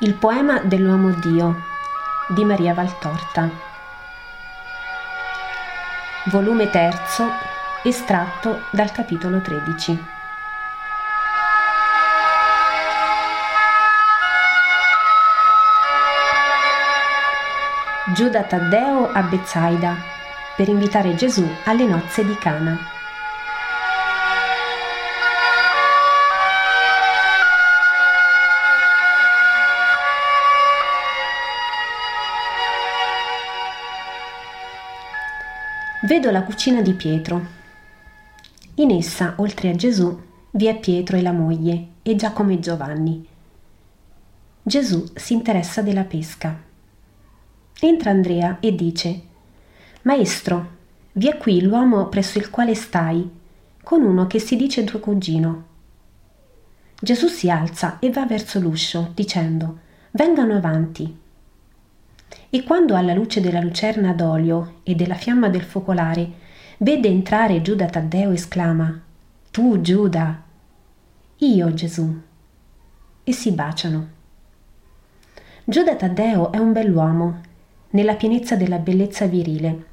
Il poema dell'uomo Dio di Maria Valtorta. Volume terzo, estratto dal capitolo 13. Giuda Taddeo a Bezzaida per invitare Gesù alle nozze di Cana. Vedo la cucina di Pietro. In essa, oltre a Gesù, vi è Pietro e la moglie, e Giacomo e Giovanni. Gesù si interessa della pesca. Entra Andrea e dice, Maestro, vi è qui l'uomo presso il quale stai, con uno che si dice tuo cugino. Gesù si alza e va verso l'uscio, dicendo, Vengano avanti. E quando alla luce della lucerna d'olio e della fiamma del focolare vede entrare Giuda Taddeo, esclama: Tu, Giuda! Io, Gesù! E si baciano. Giuda Taddeo è un bell'uomo, nella pienezza della bellezza virile.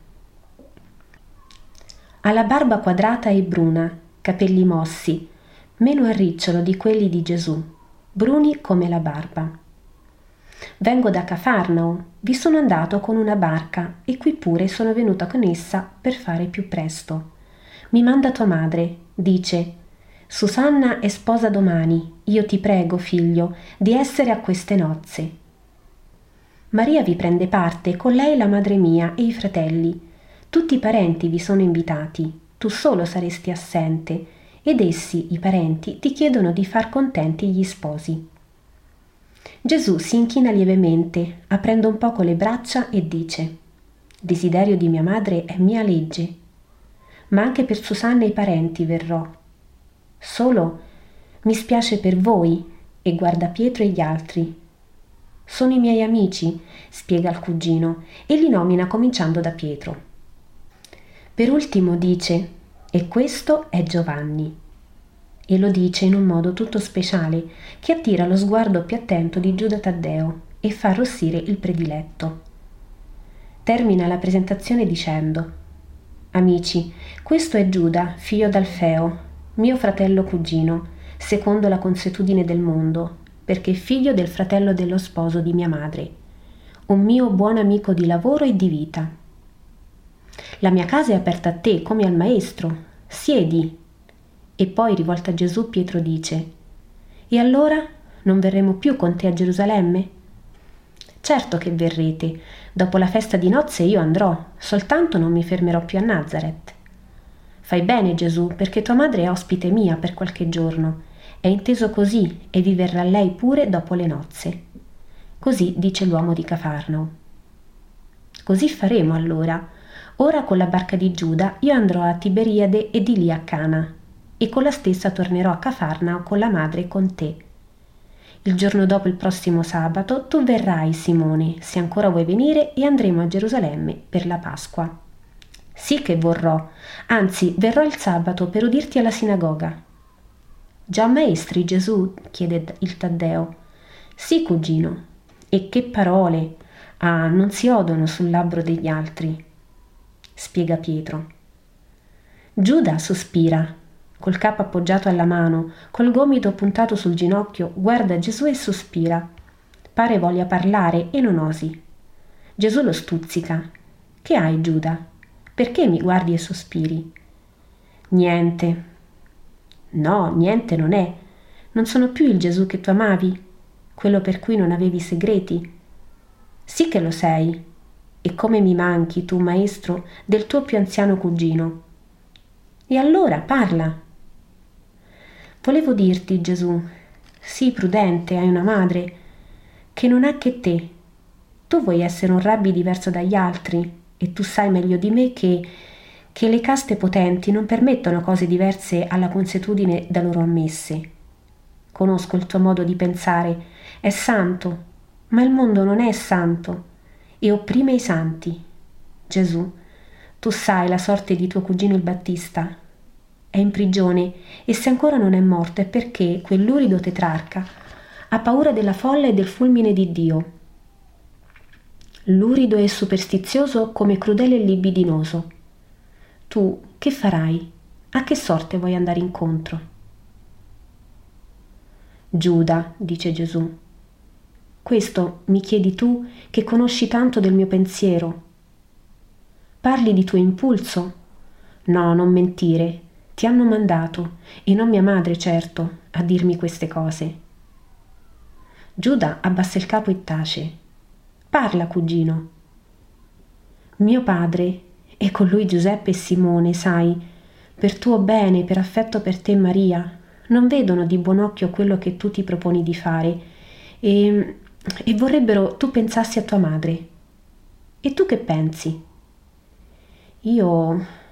Ha la barba quadrata e bruna, capelli mossi, meno a ricciolo di quelli di Gesù, bruni come la barba. Vengo da Cafarnao, vi sono andato con una barca e qui pure sono venuta con essa per fare più presto. Mi manda tua madre, dice, Susanna è sposa domani, io ti prego, figlio, di essere a queste nozze. Maria vi prende parte, con lei la madre mia e i fratelli. Tutti i parenti vi sono invitati, tu solo saresti assente, ed essi, i parenti, ti chiedono di far contenti gli sposi. Gesù si inchina lievemente, aprendo un poco le braccia e dice, Desiderio di mia madre è mia legge, ma anche per Susanna e i parenti verrò. Solo mi spiace per voi e guarda Pietro e gli altri. Sono i miei amici, spiega il cugino, e li nomina cominciando da Pietro. Per ultimo dice, e questo è Giovanni e lo dice in un modo tutto speciale che attira lo sguardo più attento di Giuda Taddeo e fa arrossire il prediletto. Termina la presentazione dicendo Amici, questo è Giuda, figlio d'Alfeo, mio fratello cugino, secondo la consuetudine del mondo, perché figlio del fratello dello sposo di mia madre, un mio buon amico di lavoro e di vita. La mia casa è aperta a te come al maestro. Siedi, e poi, rivolta a Gesù, Pietro dice, E allora non verremo più con te a Gerusalemme? Certo che verrete, dopo la festa di nozze io andrò, soltanto non mi fermerò più a Nazareth. Fai bene Gesù, perché tua madre è ospite mia per qualche giorno. È inteso così e vi verrà lei pure dopo le nozze. Così dice l'uomo di Cafarnao. Così faremo allora. Ora con la barca di Giuda io andrò a Tiberiade e di lì a Cana, e con la stessa tornerò a Cafarnao con la madre e con te. Il giorno dopo il prossimo sabato tu verrai, Simone, se ancora vuoi venire, e andremo a Gerusalemme per la Pasqua. Sì che vorrò, anzi verrò il sabato per udirti alla sinagoga. Già maestri Gesù? chiede il Taddeo. Sì, cugino. E che parole! Ah, non si odono sul labbro degli altri. Spiega Pietro. Giuda sospira col capo appoggiato alla mano, col gomito puntato sul ginocchio, guarda Gesù e sospira. Pare voglia parlare e non osi. Gesù lo stuzzica. Che hai, Giuda? Perché mi guardi e sospiri? Niente. No, niente non è. Non sono più il Gesù che tu amavi, quello per cui non avevi segreti. Sì che lo sei. E come mi manchi tu, maestro, del tuo più anziano cugino. E allora parla. Volevo dirti, Gesù, sii prudente, hai una madre, che non ha che te. Tu vuoi essere un rabbi diverso dagli altri e tu sai meglio di me che, che le caste potenti non permettono cose diverse alla consuetudine da loro ammesse. Conosco il tuo modo di pensare, è santo, ma il mondo non è santo e opprime i santi. Gesù, tu sai la sorte di tuo cugino il Battista, è in prigione e se ancora non è morto è perché quell'urido tetrarca Ha paura della folla e del fulmine di Dio. Lurido e superstizioso come crudele e libidinoso. Tu che farai? A che sorte vuoi andare incontro? Giuda, dice Gesù, questo mi chiedi tu che conosci tanto del mio pensiero. Parli di tuo impulso? No, non mentire. Ti hanno mandato, e non mia madre, certo, a dirmi queste cose. Giuda abbassa il capo e tace. Parla, cugino. Mio padre, e con lui Giuseppe e Simone, sai, per tuo bene, per affetto per te Maria, non vedono di buon occhio quello che tu ti proponi di fare e e vorrebbero tu pensassi a tua madre. E tu che pensi? Io...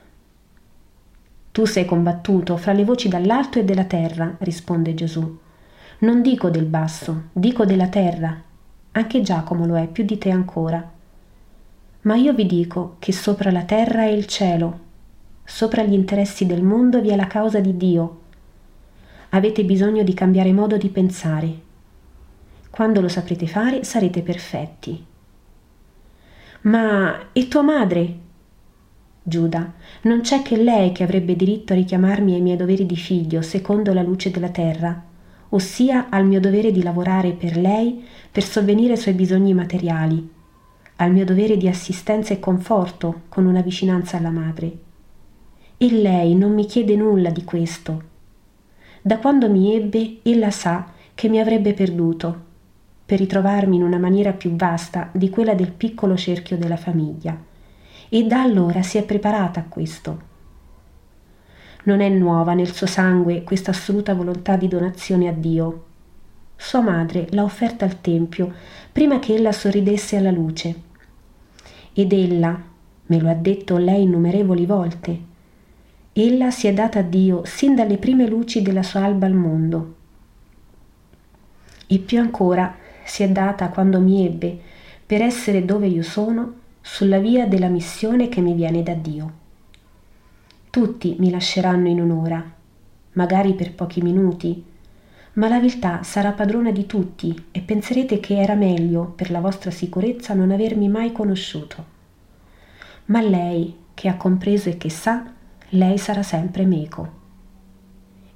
Tu sei combattuto fra le voci dall'alto e della terra, risponde Gesù. Non dico del basso, dico della terra. Anche Giacomo lo è, più di te ancora. Ma io vi dico che sopra la terra è il cielo, sopra gli interessi del mondo vi è la causa di Dio. Avete bisogno di cambiare modo di pensare, quando lo saprete fare sarete perfetti. Ma e tua madre? Giuda, non c'è che lei che avrebbe diritto a richiamarmi ai miei doveri di figlio secondo la luce della terra, ossia al mio dovere di lavorare per lei per sovvenire ai suoi bisogni materiali, al mio dovere di assistenza e conforto con una vicinanza alla madre. E lei non mi chiede nulla di questo. Da quando mi ebbe, ella sa che mi avrebbe perduto per ritrovarmi in una maniera più vasta di quella del piccolo cerchio della famiglia e da allora si è preparata a questo. Non è nuova nel suo sangue questa assoluta volontà di donazione a Dio. Sua madre l'ha offerta al Tempio prima che ella sorridesse alla luce. Ed ella, me lo ha detto lei innumerevoli volte, ella si è data a Dio sin dalle prime luci della sua alba al mondo. E più ancora si è data quando mi ebbe per essere dove io sono sulla via della missione che mi viene da Dio. Tutti mi lasceranno in un'ora, magari per pochi minuti, ma la viltà sarà padrona di tutti e penserete che era meglio per la vostra sicurezza non avermi mai conosciuto. Ma lei, che ha compreso e che sa, lei sarà sempre meco.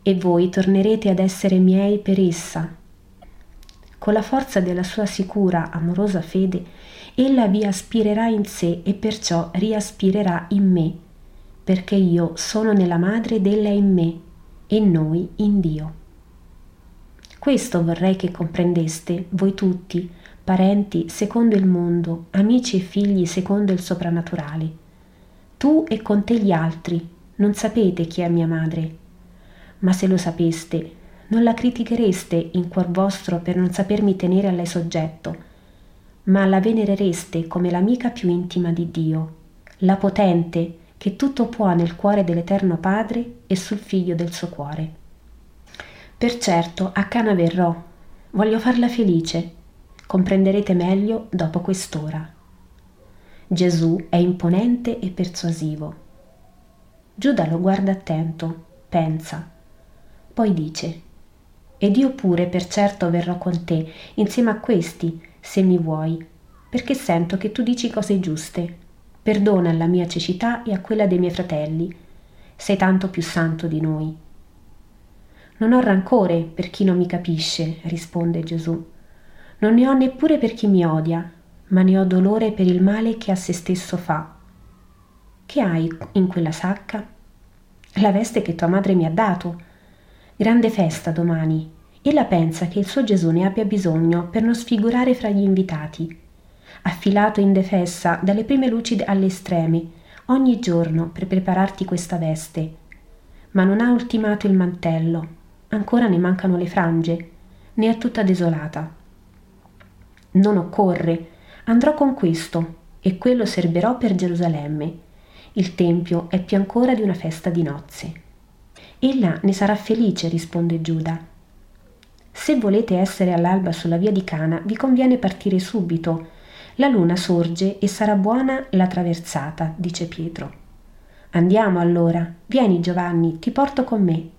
E voi tornerete ad essere miei per essa, con la forza della sua sicura, amorosa fede, ella vi aspirerà in sé e perciò riaspirerà in me, perché io sono nella madre ed ella in me e noi in Dio. Questo vorrei che comprendeste, voi tutti, parenti secondo il mondo, amici e figli secondo il soprannaturale. Tu e con te gli altri, non sapete chi è mia madre, ma se lo sapeste, non la critichereste in cuor vostro per non sapermi tenere a lei soggetto, ma la venerereste come l'amica più intima di Dio, la potente che tutto può nel cuore dell'Eterno Padre e sul figlio del suo cuore. Per certo a Cana verrò, voglio farla felice, comprenderete meglio dopo quest'ora. Gesù è imponente e persuasivo. Giuda lo guarda attento, pensa, poi dice ed io pure per certo verrò con te, insieme a questi, se mi vuoi, perché sento che tu dici cose giuste. Perdona alla mia cecità e a quella dei miei fratelli. Sei tanto più santo di noi. Non ho rancore per chi non mi capisce, risponde Gesù. Non ne ho neppure per chi mi odia, ma ne ho dolore per il male che a se stesso fa. Che hai in quella sacca? La veste che tua madre mi ha dato Grande festa domani. Ella pensa che il suo Gesù ne abbia bisogno per non sfigurare fra gli invitati. Affilato in defessa dalle prime luci alle estreme, ogni giorno per prepararti questa veste. Ma non ha ultimato il mantello, ancora ne mancano le frange, ne è tutta desolata. Non occorre, andrò con questo e quello serberò per Gerusalemme. Il Tempio è più ancora di una festa di nozze. Ella ne sarà felice, risponde Giuda. Se volete essere all'alba sulla via di Cana, vi conviene partire subito. La luna sorge e sarà buona la traversata, dice Pietro. Andiamo allora. Vieni Giovanni, ti porto con me.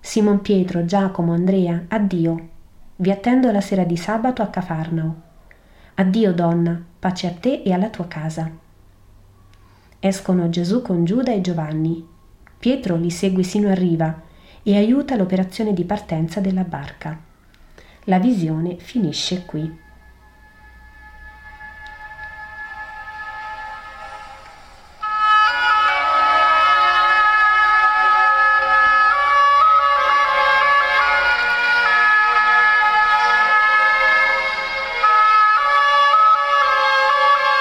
Simon Pietro, Giacomo, Andrea, addio. Vi attendo la sera di sabato a Cafarnao. Addio donna, pace a te e alla tua casa. Escono Gesù con Giuda e Giovanni. Pietro li segue sino a riva e aiuta l'operazione di partenza della barca. La visione finisce qui.